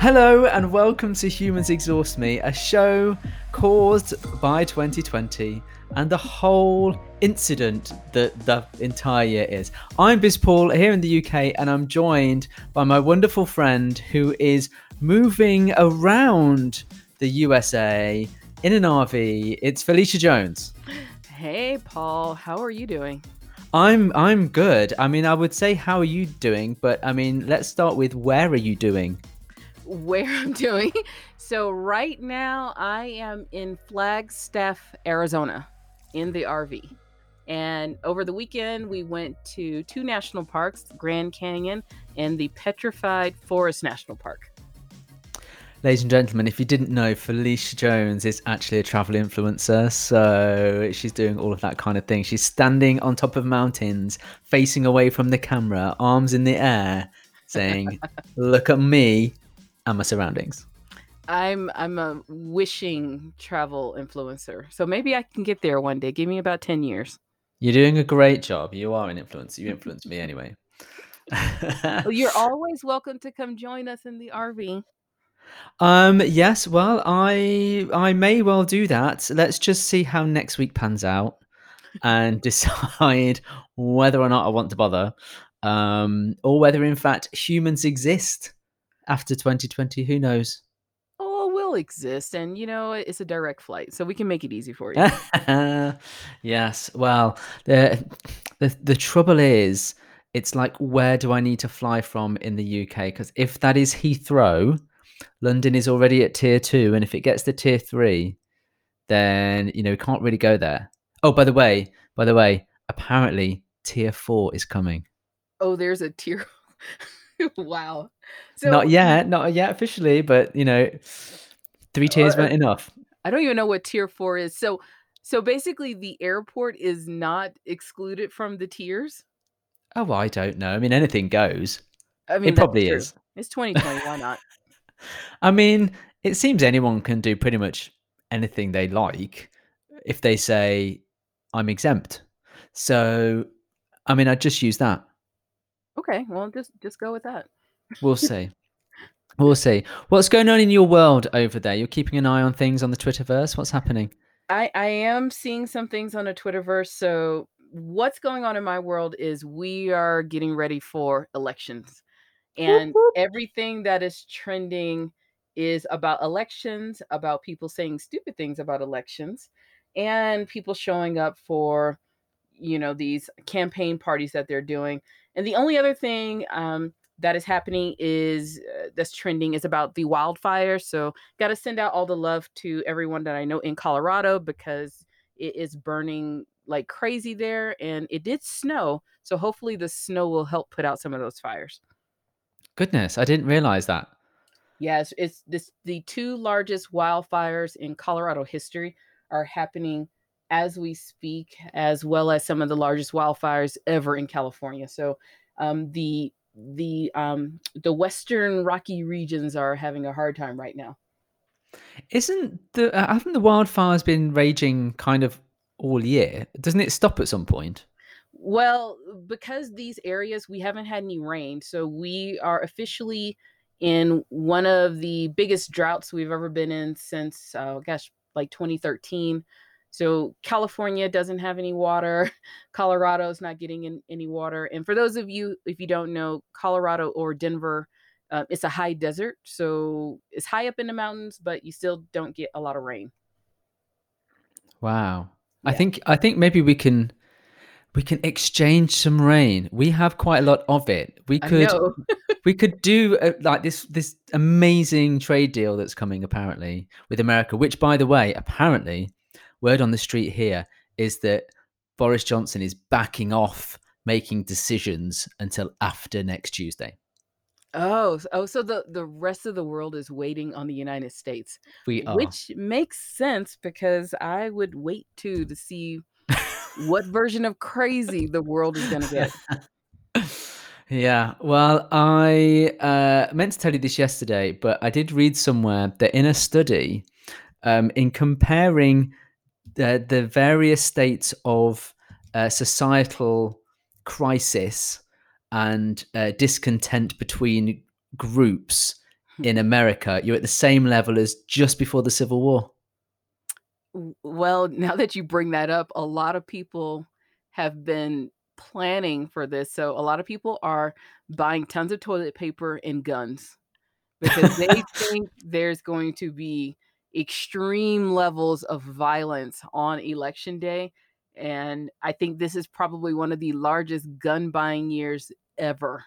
Hello and welcome to Humans Exhaust Me, a show caused by 2020 and the whole incident that the entire year is. I'm Biz Paul here in the UK and I'm joined by my wonderful friend who is moving around the USA in an RV. It's Felicia Jones. Hey Paul, how are you doing? I'm I'm good. I mean, I would say how are you doing, but I mean, let's start with where are you doing? Where I'm doing. So right now I am in Flagstaff, Arizona in the RV. And over the weekend we went to two national parks, Grand Canyon and the Petrified Forest National Park. Ladies and gentlemen, if you didn't know, Felicia Jones is actually a travel influencer. So she's doing all of that kind of thing. She's standing on top of mountains, facing away from the camera, arms in the air, saying, Look at me and my surroundings. I'm I'm a wishing travel influencer. So maybe I can get there one day. Give me about 10 years. You're doing a great job. You are an influencer. You influence me anyway. well, you're always welcome to come join us in the RV. Um yes, well, I I may well do that. Let's just see how next week pans out and decide whether or not I want to bother um or whether in fact humans exist after 2020. Who knows? Oh, will exist, and you know it's a direct flight, so we can make it easy for you. yes. Well, the, the the trouble is, it's like where do I need to fly from in the UK? Because if that is Heathrow, London is already at tier two, and if it gets to tier three, then you know we can't really go there. Oh, by the way, by the way, apparently tier four is coming. Oh, there's a tier. wow. So not yet, not yet officially, but you know, three oh, tiers uh, weren't enough. I don't even know what tier four is. So, so basically, the airport is not excluded from the tiers. Oh, I don't know. I mean, anything goes. I mean, it probably is. It's 2020. Why not? I mean, it seems anyone can do pretty much anything they like if they say, I'm exempt. So, I mean, I just use that. Okay, well, just just go with that. We'll see. We'll see. What's going on in your world over there? You're keeping an eye on things on the Twitterverse. What's happening? I I am seeing some things on the Twitterverse. So what's going on in my world is we are getting ready for elections, and everything that is trending is about elections, about people saying stupid things about elections, and people showing up for you know these campaign parties that they're doing and the only other thing um, that is happening is uh, that's trending is about the wildfires. So, got to send out all the love to everyone that I know in Colorado because it is burning like crazy there and it did snow. So, hopefully, the snow will help put out some of those fires. Goodness, I didn't realize that. Yes, it's this the two largest wildfires in Colorado history are happening as we speak, as well as some of the largest wildfires ever in California. So um, the the um, the western Rocky regions are having a hard time right now. Isn't the uh, haven't the wildfires been raging kind of all year? Doesn't it stop at some point? Well, because these areas we haven't had any rain, so we are officially in one of the biggest droughts we've ever been in since, uh, gosh, like 2013. So California doesn't have any water. Colorado's not getting in, any water. And for those of you, if you don't know, Colorado or Denver, uh, it's a high desert. So it's high up in the mountains, but you still don't get a lot of rain. Wow. Yeah. I think I think maybe we can we can exchange some rain. We have quite a lot of it. We could we could do a, like this this amazing trade deal that's coming apparently with America, which by the way, apparently word on the street here is that Boris Johnson is backing off making decisions until after next Tuesday. Oh, oh, so the the rest of the world is waiting on the United States. We are, which makes sense because I would wait too to see what version of crazy the world is going to get. Yeah, well, I uh, meant to tell you this yesterday, but I did read somewhere that in a study, um, in comparing the the various states of uh, societal crisis and uh, discontent between groups in America, you're at the same level as just before the Civil War. Well, now that you bring that up, a lot of people have been planning for this. So a lot of people are buying tons of toilet paper and guns because they think there's going to be extreme levels of violence on election day. And I think this is probably one of the largest gun buying years ever.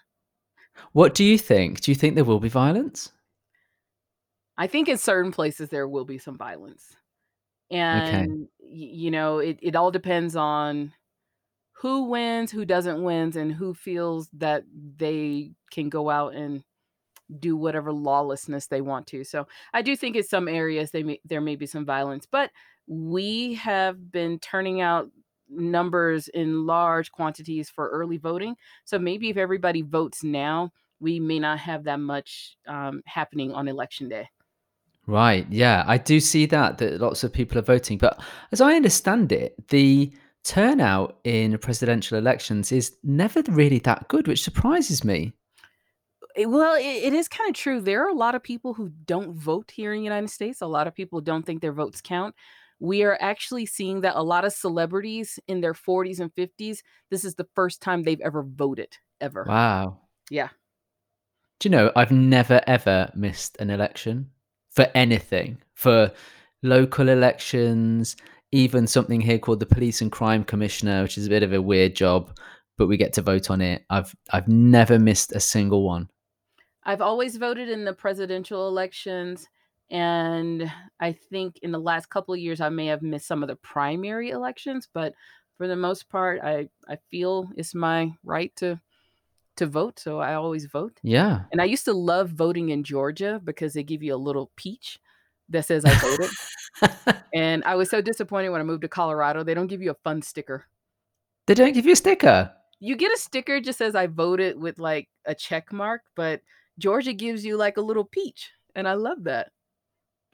What do you think? Do you think there will be violence? I think in certain places there will be some violence. And, okay. you know, it, it all depends on who wins, who doesn't wins, and who feels that they can go out and do whatever lawlessness they want to. So I do think in some areas they may, there may be some violence, but we have been turning out numbers in large quantities for early voting. So maybe if everybody votes now, we may not have that much um, happening on election day. Right. Yeah, I do see that that lots of people are voting, but as I understand it, the turnout in presidential elections is never really that good, which surprises me. Well, it, it is kind of true. There are a lot of people who don't vote here in the United States. A lot of people don't think their votes count. We are actually seeing that a lot of celebrities in their 40s and 50s, this is the first time they've ever voted, ever. Wow. Yeah. Do you know, I've never, ever missed an election for anything, for local elections, even something here called the Police and Crime Commissioner, which is a bit of a weird job, but we get to vote on it. I've I've never missed a single one. I've always voted in the presidential elections. And I think in the last couple of years, I may have missed some of the primary elections, but for the most part, I, I feel it's my right to to vote, so I always vote. Yeah. And I used to love voting in Georgia because they give you a little peach that says I voted. and I was so disappointed when I moved to Colorado. They don't give you a fun sticker. They don't give you a sticker. You get a sticker just says I voted with like a check mark, but Georgia gives you like a little peach, and I love that.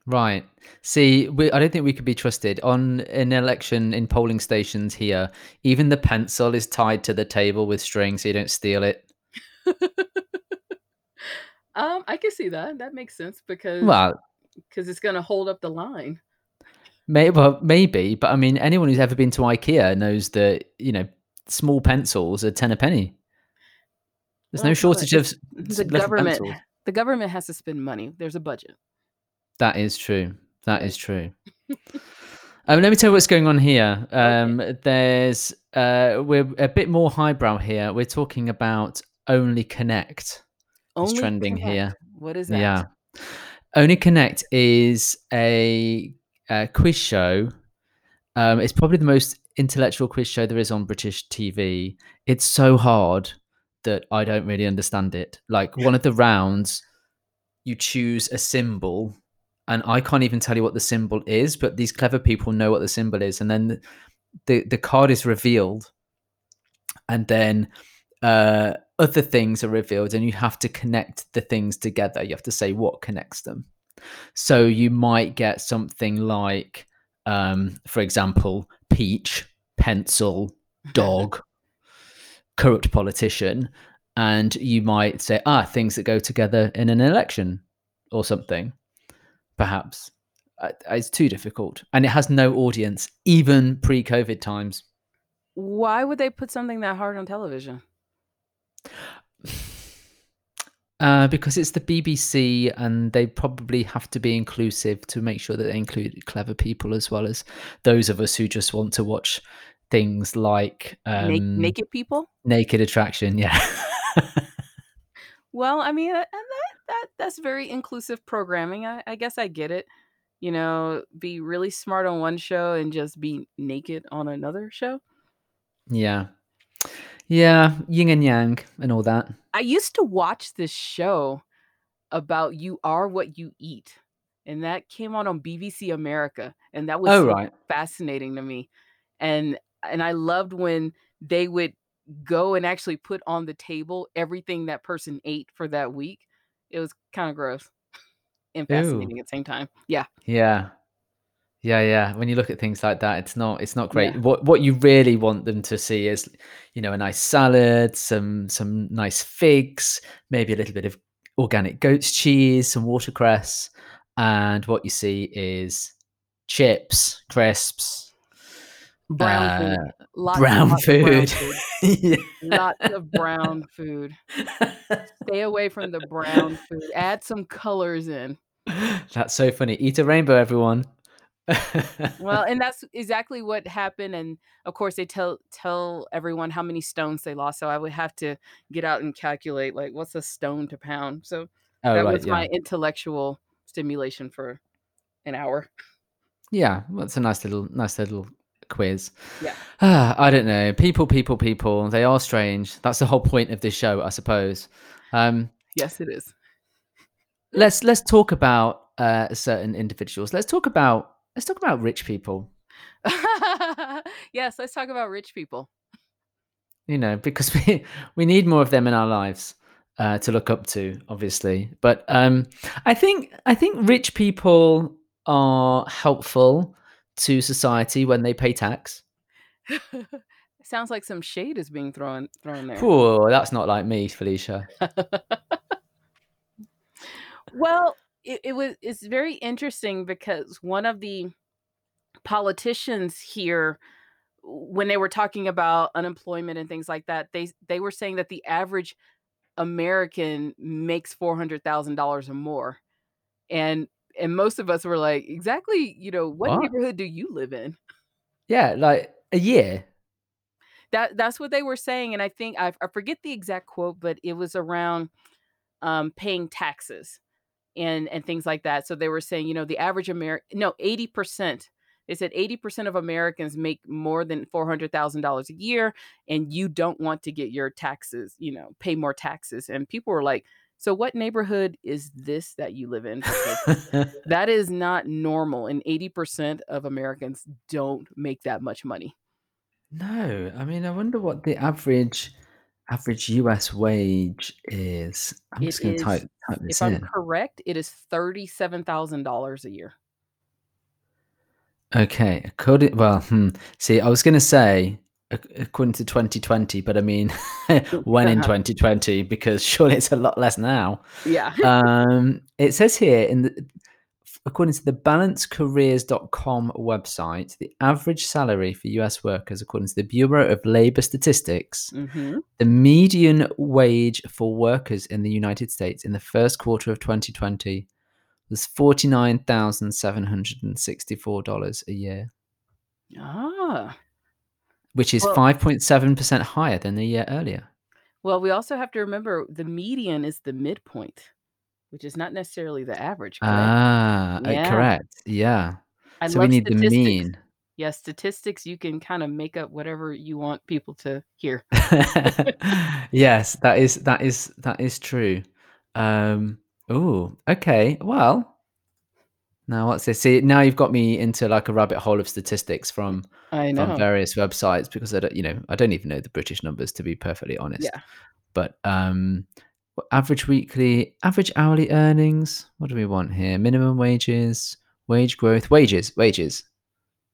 Right. See, we, I don't think we could be trusted on an election in polling stations here. Even the pencil is tied to the table with string, so you don't steal it. um, I can see that. That makes sense because well, because it's going to hold up the line. Maybe, well, maybe, but I mean, anyone who's ever been to IKEA knows that you know small pencils are ten a penny. There's no shortage of the government. Pencils. The government has to spend money. There's a budget. That is true. That is true. um, let me tell you what's going on here. Um, okay. There's uh, we're a bit more highbrow here. We're talking about Only Connect. Only trending Connect. here. What is that? Yeah. Only Connect is a, a quiz show. Um, it's probably the most intellectual quiz show there is on British TV. It's so hard that I don't really understand it. Like one of the rounds, you choose a symbol and I can't even tell you what the symbol is, but these clever people know what the symbol is, and then the the, the card is revealed, and then uh, other things are revealed, and you have to connect the things together. You have to say what connects them. So you might get something like, um, for example, peach, pencil, dog, corrupt politician, and you might say, ah, things that go together in an election or something perhaps. Uh, it's too difficult, and it has no audience, even pre-COVID times. Why would they put something that hard on television? Uh, because it's the BBC, and they probably have to be inclusive to make sure that they include clever people as well as those of us who just want to watch things like um, naked people, naked attraction. Yeah. well, I mean, and that that that's very inclusive programming. I, I guess I get it. You know, be really smart on one show and just be naked on another show. Yeah. Yeah, yin and yang and all that. I used to watch this show about you are what you eat. And that came on on BBC America. And that was oh, right. fascinating to me. And and I loved when they would go and actually put on the table everything that person ate for that week it was kind of gross and fascinating Ew. at the same time. Yeah. Yeah. Yeah, yeah. When you look at things like that, it's not it's not great. Yeah. What what you really want them to see is, you know, a nice salad, some some nice figs, maybe a little bit of organic goat's cheese, some watercress, and what you see is chips, crisps, brown uh, food, lots brown food, brown food. yeah. lots of brown food. Stay away from the brown food. Add some colors in. That's so funny. Eat a rainbow, everyone. well, and that's exactly what happened. And of course, they tell tell everyone how many stones they lost. So I would have to get out and calculate like what's a stone to pound. So oh, that right, was yeah. my intellectual stimulation for an hour. Yeah, well, it's a nice little nice little quiz. Yeah. I don't know. People, people, people. They are strange. That's the whole point of this show, I suppose. Um, yes, it is. let's let's talk about uh, certain individuals. Let's talk about let's talk about rich people. yes, let's talk about rich people. You know, because we we need more of them in our lives uh, to look up to, obviously. But um, I think I think rich people are helpful to society when they pay tax. Sounds like some shade is being thrown thrown there. Oh, that's not like me, Felicia. well, it, it was it's very interesting because one of the politicians here when they were talking about unemployment and things like that they they were saying that the average american makes $400,000 or more and and most of us were like exactly you know what, what? neighborhood do you live in yeah like a year that that's what they were saying and i think I, I forget the exact quote but it was around um, paying taxes and and things like that. So they were saying, you know, the average American, no, eighty percent. They said eighty percent of Americans make more than four hundred thousand dollars a year, and you don't want to get your taxes, you know, pay more taxes. And people were like, "So what neighborhood is this that you live in?" that is not normal, and eighty percent of Americans don't make that much money. No, I mean, I wonder what the average average US wage is. I'm just going to type, type this if in. I'm correct, it is $37,000 a year. Okay, according well, hmm, see, I was going to say according to 2020, but I mean, when in 2020? Because surely it's a lot less now. Yeah. um, it says here in the according to the balancecareers.com website, the average salary for US workers, according to the Bureau of Labor Statistics, mm-hmm. the median wage for workers in the United States in the first quarter of 2020 was $49,764 a year. Ah. Which is well, 5.7% higher than the year earlier. Well, we also have to remember the median is the midpoint which is not necessarily the average. Correct? Ah, uh, yeah. correct. Yeah. I so we need the mean. Yeah, statistics, you can kind of make up whatever you want people to hear. yes, that is that is that is true. Um oh, okay. Well, now what's this? See, now you've got me into like a rabbit hole of statistics from from various websites because I don't, you know, I don't even know the British numbers to be perfectly honest. Yeah. But um average weekly, average hourly earnings. What do we want here? Minimum wages, wage growth, wages, wages.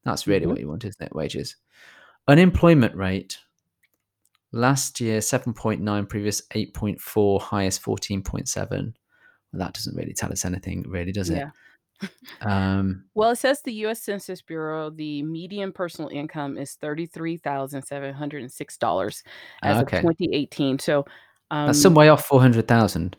That's really mm-hmm. what you want, isn't it? Wages. Unemployment rate. Last year, 7.9, previous 8.4, highest 14.7. Well, that doesn't really tell us anything, really, does it? Yeah. Um, well, it says the U.S. Census Bureau, the median personal income is $33,706 as okay. of 2018. So um, That's some way off four hundred thousand.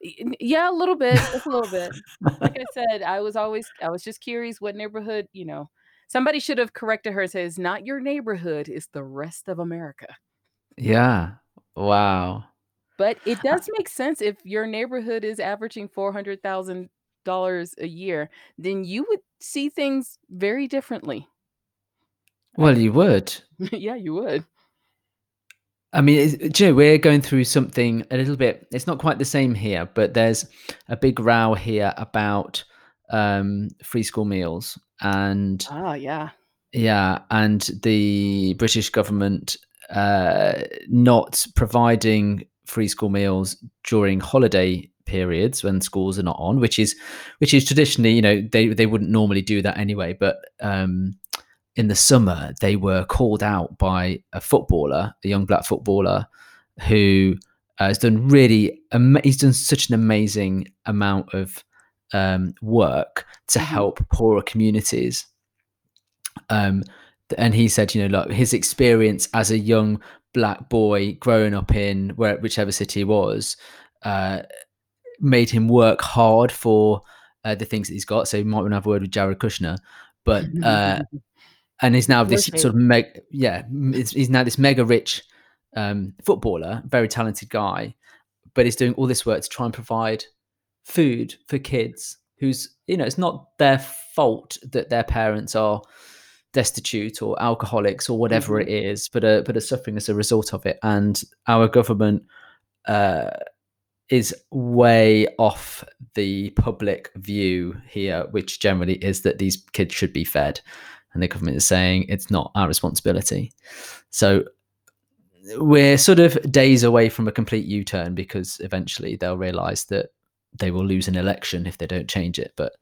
Yeah, a little bit, just a little bit. Like I said, I was always, I was just curious what neighborhood, you know. Somebody should have corrected her and says, "Not your neighborhood, it's the rest of America." Yeah. Wow. But it does make sense if your neighborhood is averaging four hundred thousand dollars a year, then you would see things very differently. Well, you would. yeah, you would. I mean, you know, we're going through something a little bit. It's not quite the same here, but there's a big row here about um, free school meals, and oh yeah, yeah, and the British government uh, not providing free school meals during holiday periods when schools are not on, which is which is traditionally, you know, they they wouldn't normally do that anyway, but um, in the summer, they were called out by a footballer, a young black footballer, who Uh, he's done really, he's done such an amazing amount of um, work to Mhm. help poorer communities. Um, and he said, you know, like his experience as a young black boy growing up in where whichever city he was, uh, made him work hard for uh, the things that he's got. So he might want to have a word with Jared Kushner, but uh, and he's now this sort of meg, yeah, he's now this mega rich um, footballer, very talented guy, but he's doing all this work to try and provide food for kids who's you know it's not their fault that their parents are destitute or alcoholics or whatever it is, but are but are suffering as a result of it. And our government uh, is way off the public view here, which generally is that these kids should be fed, and the government is saying it's not our responsibility. So we're sort of days away from a complete U-turn because eventually they'll realise that they will lose an election if they don't change it. But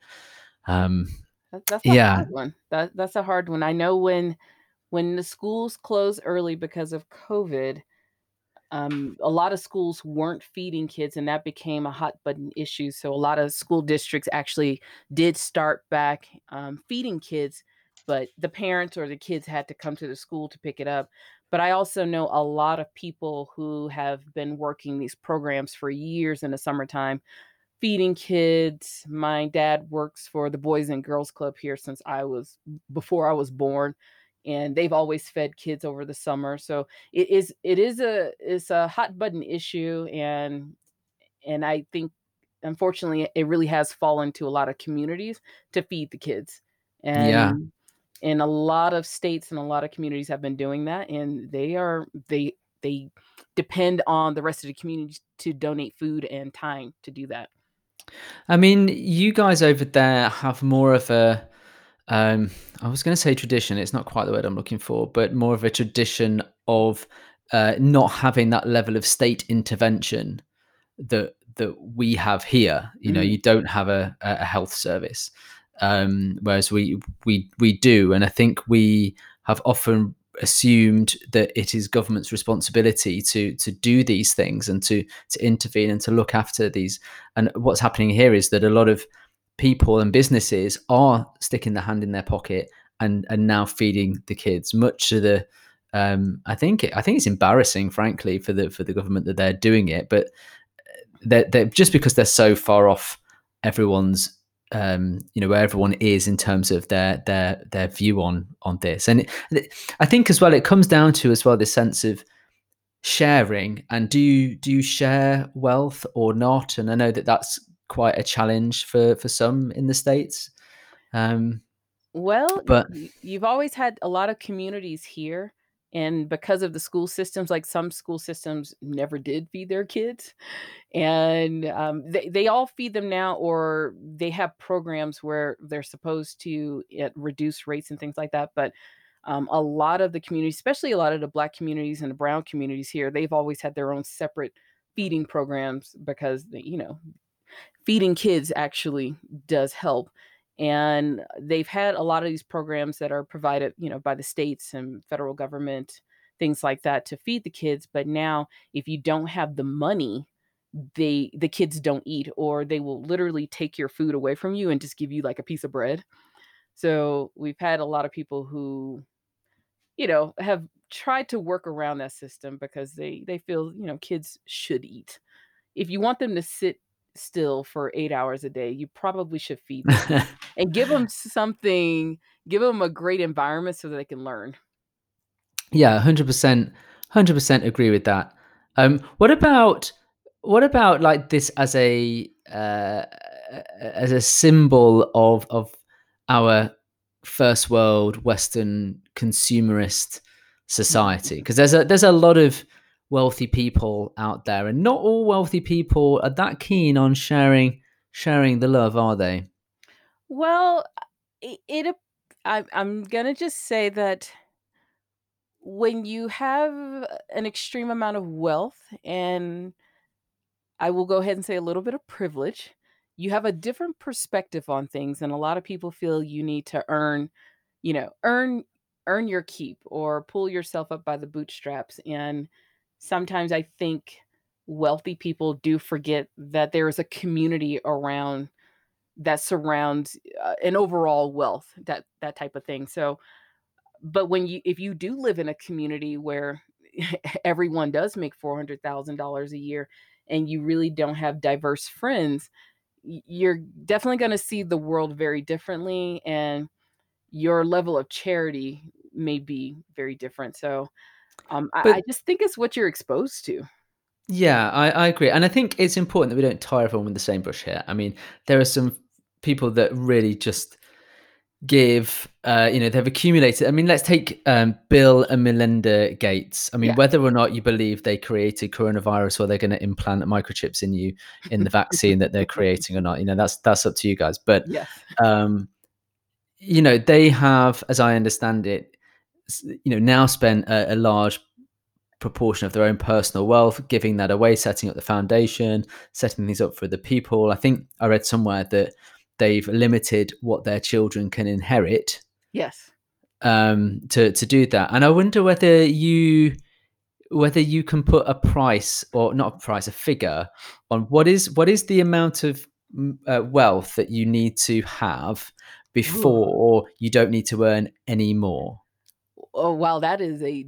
um, That, that's a Yeah. hard one. That that's a hard one. I know when when the schools close early because of COVID, um, a lot of schools weren't feeding kids, and that became a hot button issue. So a lot of school districts actually did start back um, feeding kids, but the parents or the kids had to come to the school to pick it up. But I also know a lot of people who have been working these programs for years in the summertime feeding kids. My dad works for the Boys and Girls Club here since I was before I was born, and they've always fed kids over the summer. So it is it is a it's a hot button issue, and and I think unfortunately it really has fallen to a lot of communities to feed the kids, and Yeah. and a lot of states and a lot of communities have been doing that, and they are they they depend on the rest of the community to donate food and time to do that. I mean, you guys over there have more of a, um, I was going to say tradition. It's not quite the word I'm looking for, but more of a tradition of uh, not having that level of state intervention that that we have here. You know, Mhm. you don't have a, a a health service, um, whereas we we we do, and I think we have often assumed that it is government's responsibility to to do these things and to to intervene and to look after these and what's happening here is that a lot of people and businesses are sticking their hand in their pocket and and now feeding the kids. Much to the um i think it, i think it's embarrassing frankly for the for the government that they're doing it but they're, they're just because they're so far off everyone's um you know where everyone is in terms of their their their view on on this. And it, i think as well it comes down to as well this sense of sharing and do you do you share wealth or not? And i know that that's quite a challenge for for some in the states um Well, But- you've always had a lot of communities here, and because of the school systems, like some school systems never did feed their kids, and um, they they all feed them now, or they have programs where they're supposed to at reduce rates and things like that. But um, a lot of the communities, especially a lot of the Black communities and the Brown communities here, they've always had their own separate feeding programs because you know feeding kids actually does help and they've had a lot of these programs that are provided you know by the states and federal government things like that to feed the kids but now if you don't have the money they the kids don't eat or they will literally take your food away from you and just give you like a piece of bread. So we've had a lot of people who you know have tried to work around that system because they they feel you know kids should eat. If you want them to sit still for eight hours a day you probably should feed them and give them something give them a great environment so that they can learn. Yeah 100% 100% agree with that. Um what about what about like this as a uh, as a symbol of of our first world western consumerist society? Because there's a there's a lot of wealthy people out there and not all wealthy people are that keen on sharing sharing the love are they? Well it, it I, i'm gonna just say that when you have an extreme amount of wealth and i will go ahead and say a little bit of privilege you have a different perspective on things and a lot of people feel you need to earn you know earn earn your keep or pull yourself up by the bootstraps and sometimes i think wealthy people do forget that there is a community around that surrounds uh, an overall wealth that that type of thing. So but when you if you do live in a community where everyone does make $400,000 a year and you really don't have diverse friends you're definitely going to see the world very differently and your level of charity may be very different. So um, I, I just think it's what you're exposed to yeah, I, I agree. And I think it's important that we don't tie everyone with the same brush here. I mean, there are some people that really just give uh, you know they've accumulated i mean let's take um, bill and melinda gates i mean yeah. whether or not you believe they created coronavirus or they're going to implant microchips in you in the vaccine that they're creating or not you know that's that's up to you guys but yes. um you know they have as i understand it you know now spent a, a large proportion of their own personal wealth, giving that away, setting up the foundation, setting things up for the people. I think I read somewhere that they've limited what their children can inherit. Yes. Um, to to do that, and I wonder whether you whether you can put a price or not a price, a figure on what is what is the amount of uh, wealth that you need to have before Ooh. you don't need to earn any more. Oh wow, that is a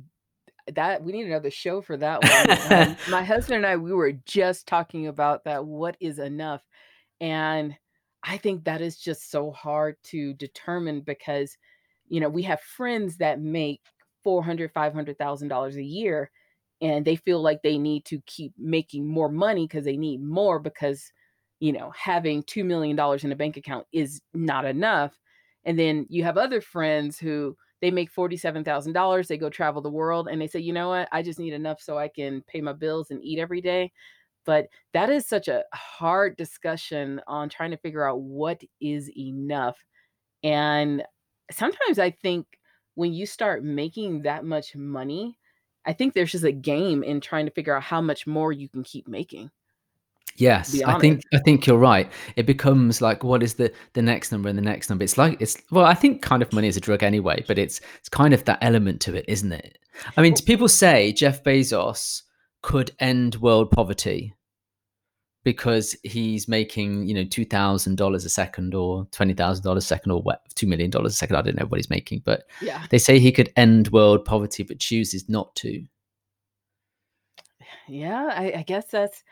that we need another show for that one. um, my husband and I, we were just talking about that. What is enough? And I think that is just so hard to determine because, you know, we have friends that make four hundred, five hundred thousand dollars a year, and they feel like they need to keep making more money because they need more because, you know, having two million dollars in a bank account is not enough. And then you have other friends who they make $47,000, they go travel the world and they say, "You know what? I just need enough so I can pay my bills and eat every day." But that is such a hard discussion on trying to figure out what is enough. And sometimes I think when you start making that much money, I think there's just a game in trying to figure out how much more you can keep making. Yes, I think I think you're right. It becomes like what is the the next number and the next number. It's like it's well, I think kind of money is a drug anyway, but it's it's kind of that element to it, isn't it? I mean, people say Jeff Bezos could end world poverty because he's making you know two thousand dollars a second or twenty thousand dollars a second or what two million dollars a second. I don't know what he's making, but yeah, they say he could end world poverty, but chooses not to. Yeah, I, I guess that's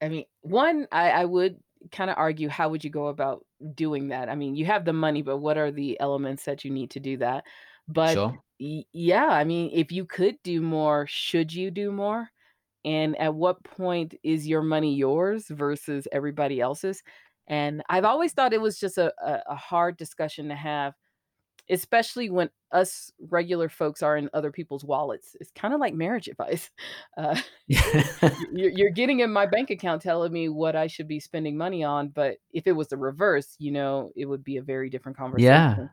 I mean, one, I, I would kind of argue how would you go about doing that? I mean, you have the money, but what are the elements that you need to do that? But Sure. y- yeah, I mean, if you could do more, should you do more? And at what point is your money yours versus everybody else's? And I've always thought it was just a, a, a hard discussion to have especially when us regular folks are in other people's wallets. It's kind of like marriage advice. Uh, you're, you're getting in my bank account telling me what I should be spending money on, but if it was the reverse, you know, it would be a very different conversation. Yeah.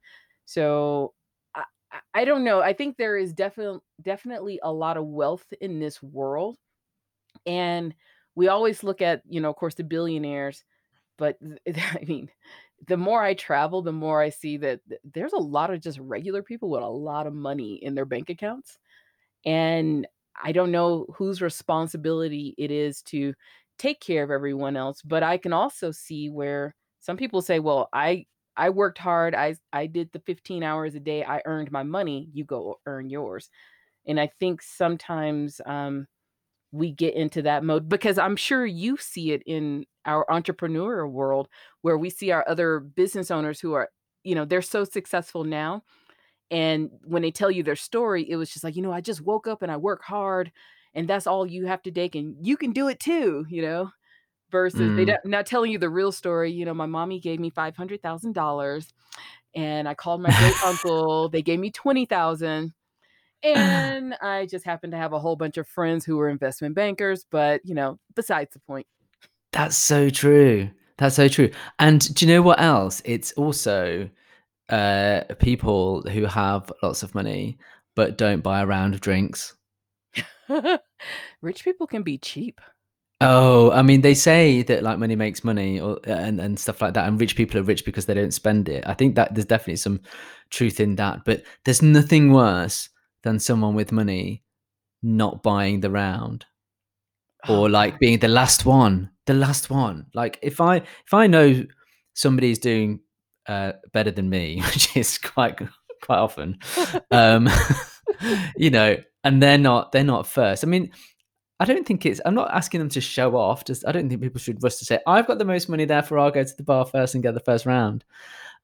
So I, I don't know. I think there is definitely definitely a lot of wealth in this world, and we always look at you know, of course, the billionaires, but I mean, the more I travel, the more I see that there's a lot of just regular people with a lot of money in their bank accounts. And I don't know whose responsibility it is to take care of everyone else, but I can also see where some people say, "Well, I I worked hard. I I did the 15 hours a day. I earned my money. You go earn yours." And I think sometimes um we get into that mode because I'm sure you see it in our entrepreneurial world where we see our other business owners who are, you know, they're so successful now. And when they tell you their story, it was just like, you know, I just woke up and I work hard and that's all you have to take and you can do it too, you know, versus mm. they don't, not telling you the real story. You know, my mommy gave me $500,000 and I called my great uncle, they gave me 20,000 and I just happened to have a whole bunch of friends who were investment bankers, but you know, besides the point. That's so true. That's so true. And do you know what else? It's also uh, people who have lots of money but don't buy a round of drinks. Rich people can be cheap. Oh, I mean, they say that like money makes money, or and and stuff like that, and rich people are rich because they don't spend it. I think that there's definitely some truth in that, but there's nothing worse than someone with money not buying the round. or like being the last one, the last one. Like if I if I know somebody's doing uh, better than me, which is quite quite often, um, you know, and they're not they're not first. I mean, I don't think it's. I'm not asking them to show off. Just I don't think people should rush to say I've got the most money, therefore I'll go to the bar first and get the first round.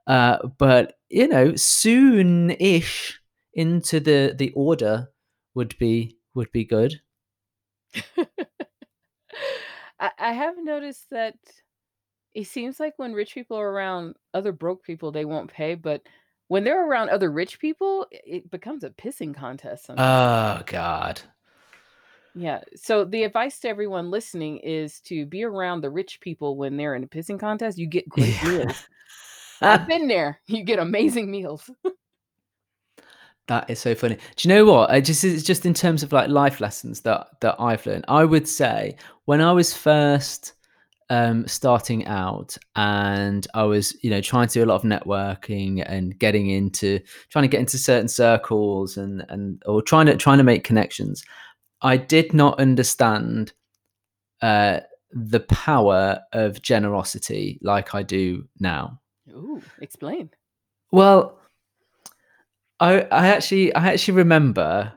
Uh, but you know, soon-ish into the the order would be would be good. I, I have noticed that it seems like when rich people are around other broke people, they won't pay, but when they're around other rich people, it becomes a pissing contest sometimes. Oh god. Yeah. So the advice to everyone listening is to be around the rich people when they're in a pissing contest. You get great yeah. meals. I've been there. You get amazing meals. that is so funny. Do you know what? I just it's just in terms of like life lessons that that I've learned. I would say when I was first um, starting out and I was, you know, trying to do a lot of networking and getting into trying to get into certain circles and and or trying to trying to make connections. I did not understand uh, the power of generosity like I do now. Ooh, explain. Well, I I actually I actually remember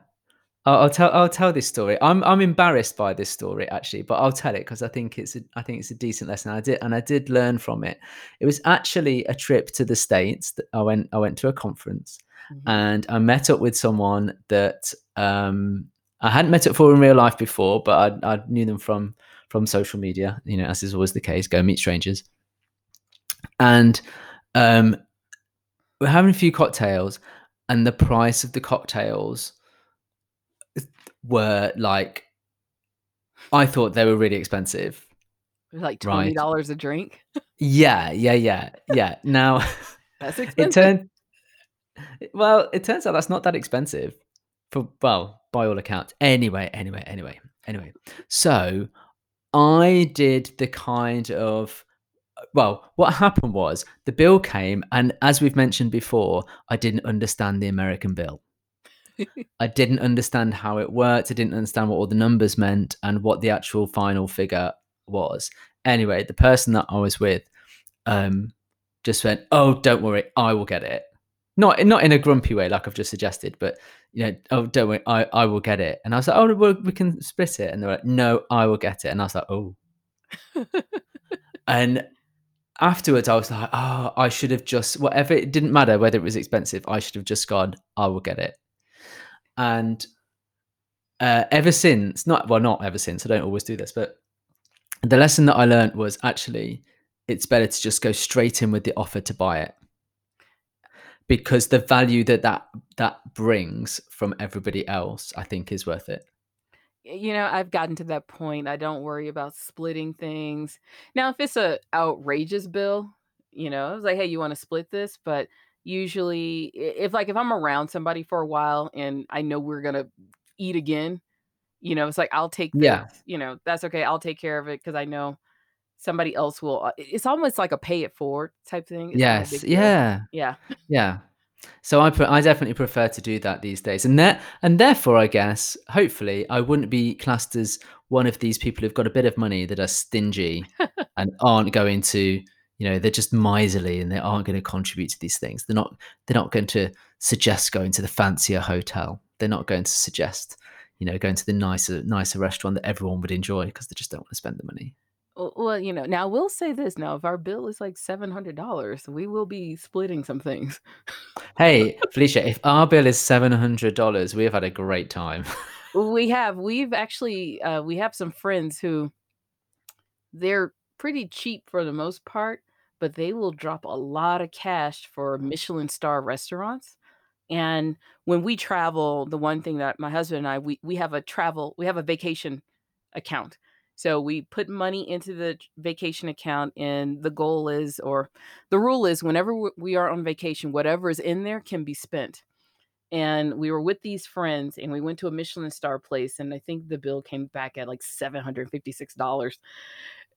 I'll, I'll, tell I'll tell this story. I'm I'm embarrassed by this story actually, but I'll tell it because I think it's a, I think it's a decent lesson. I did and I did learn from it. It was actually a trip to the states. That I went I went to a conference mm-hmm. and I met up with someone that um, I hadn't met up for in real life before, but I, I knew them from from social media. You know, as is always the case, go meet strangers. And um, we're having a few cocktails, and the price of the cocktails were like I thought they were really expensive. Like twenty dollars right? a drink. yeah, yeah, yeah, yeah. Now that's expensive. It turned well, it turns out that's not that expensive. For well, by all accounts. Anyway, anyway, anyway, anyway. So I did the kind of well, what happened was the bill came, and as we've mentioned before, I didn't understand the American bill. I didn't understand how it worked. I didn't understand what all the numbers meant and what the actual final figure was. Anyway, the person that I was with um, just went, "Oh, don't worry, I will get it." Not not in a grumpy way, like I've just suggested, but you know, oh, don't worry, I, I will get it. And I was like, oh, well, we can split it. And they're like, no, I will get it. And I was like, oh. and afterwards, I was like, oh, I should have just, whatever, it didn't matter whether it was expensive, I should have just gone, I will get it. And uh, ever since, not well, not ever since. I don't always do this, but the lesson that I learned was actually it's better to just go straight in with the offer to buy it because the value that that that brings from everybody else, I think, is worth it. You know, I've gotten to that point. I don't worry about splitting things. Now, if it's a outrageous bill, you know, I was like, hey, you want to split this? But usually if like if I'm around somebody for a while and I know we're gonna eat again, you know, it's like I'll take this, yeah, you know, that's okay. I'll take care of it because I know somebody else will. Uh, it's almost like a pay it forward type thing. It's yes, yeah, yeah, yeah. So I I definitely prefer to do that these days, and that and therefore I guess hopefully I wouldn't be classed as one of these people who've got a bit of money that are stingy and aren't going to you know they're just miserly and they aren't going to contribute to these things. They're not they're not going to suggest going to the fancier hotel. They're not going to suggest you know going to the nicer nicer restaurant that everyone would enjoy because they just don't want to spend the money well you know now we'll say this now if our bill is like $700 we will be splitting some things hey felicia if our bill is $700 we have had a great time we have we've actually uh, we have some friends who they're pretty cheap for the most part, but they will drop a lot of cash for Michelin star restaurants. And when we travel, the one thing that my husband and I we we have a travel, we have a vacation account. So we put money into the vacation account, and the goal is, or the rule is, whenever we are on vacation, whatever is in there can be spent. And we were with these friends, and we went to a Michelin star place, and I think the bill came back at like seven hundred fifty six dollars.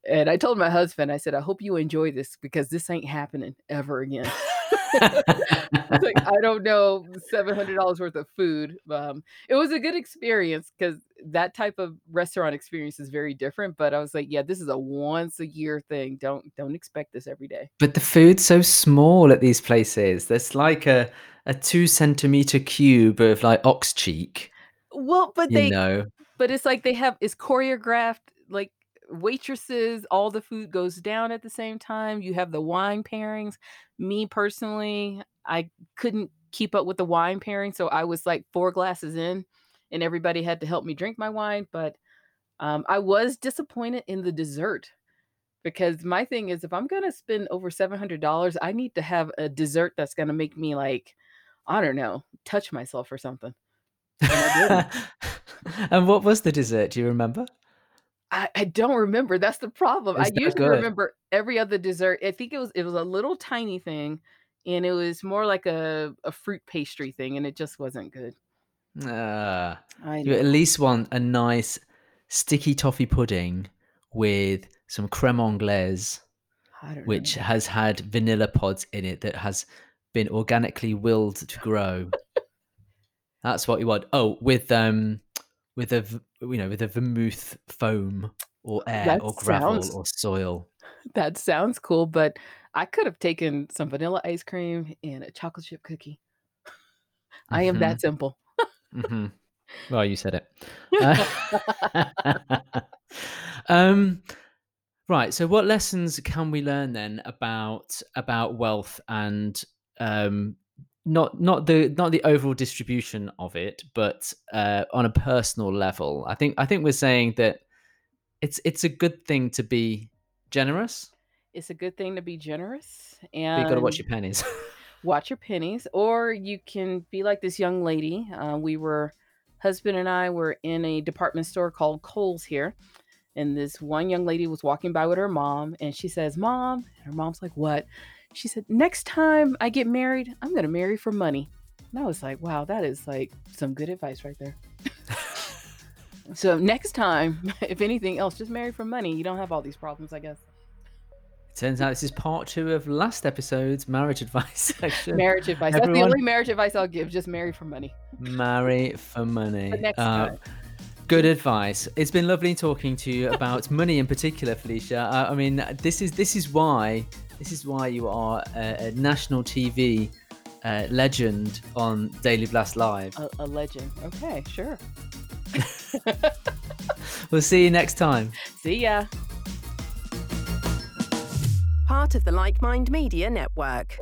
And I told my husband, I said, I hope you enjoy this because this ain't happening ever again. Like I don't know, seven hundred dollars worth of food. Um, it was a good experience because that type of restaurant experience is very different. But I was like, yeah, this is a once a year thing. Don't don't expect this every day. But the food's so small at these places. There's like a a two centimeter cube of like ox cheek. Well, but they know, but it's like they have it's choreographed like waitresses, all the food goes down at the same time. You have the wine pairings. Me personally, I couldn't keep up with the wine pairing, so I was like four glasses in, and everybody had to help me drink my wine. But um, I was disappointed in the dessert because my thing is, if I'm gonna spend over seven hundred dollars, I need to have a dessert that's gonna make me like, I don't know, touch myself or something. And, and what was the dessert? Do you remember? I, I don't remember. That's the problem. I usually good? remember every other dessert. I think it was it was a little tiny thing, and it was more like a, a fruit pastry thing, and it just wasn't good. Uh, you at least want a nice sticky toffee pudding with some creme anglaise, which know. has had vanilla pods in it that has been organically willed to grow. That's what you want. Oh, with um with a you know with a vermouth foam or air that or gravel sounds, or soil. That sounds cool, but I could have taken some vanilla ice cream and a chocolate chip cookie. I am mm-hmm. that simple. mm-hmm. Well, you said it. um, right. So, what lessons can we learn then about about wealth and um, not not the not the overall distribution of it, but uh, on a personal level. I think I think we're saying that it's it's a good thing to be generous. It's a good thing to be generous, and you got to watch your pennies. watch your pennies, or you can be like this young lady. Uh, we were husband and I were in a department store called Kohl's here, and this one young lady was walking by with her mom, and she says, "Mom," and her mom's like, "What?" She said, Next time I get married, I'm going to marry for money. And I was like, wow, that is like some good advice right there. so next time, if anything else, just marry for money. You don't have all these problems, I guess. It Turns out this is part two of last episode's marriage advice section. Marriage advice. Everyone, That's the only marriage advice I'll give. Just marry for money. Marry for money. next uh, time. Good advice. It's been lovely talking to you about money in particular, Felicia. Uh, I mean, this is this is why this is why you are a, a national TV uh, legend on Daily Blast Live. A, a legend. Okay, sure. we'll see you next time. See ya. Part of the Like Mind Media Network.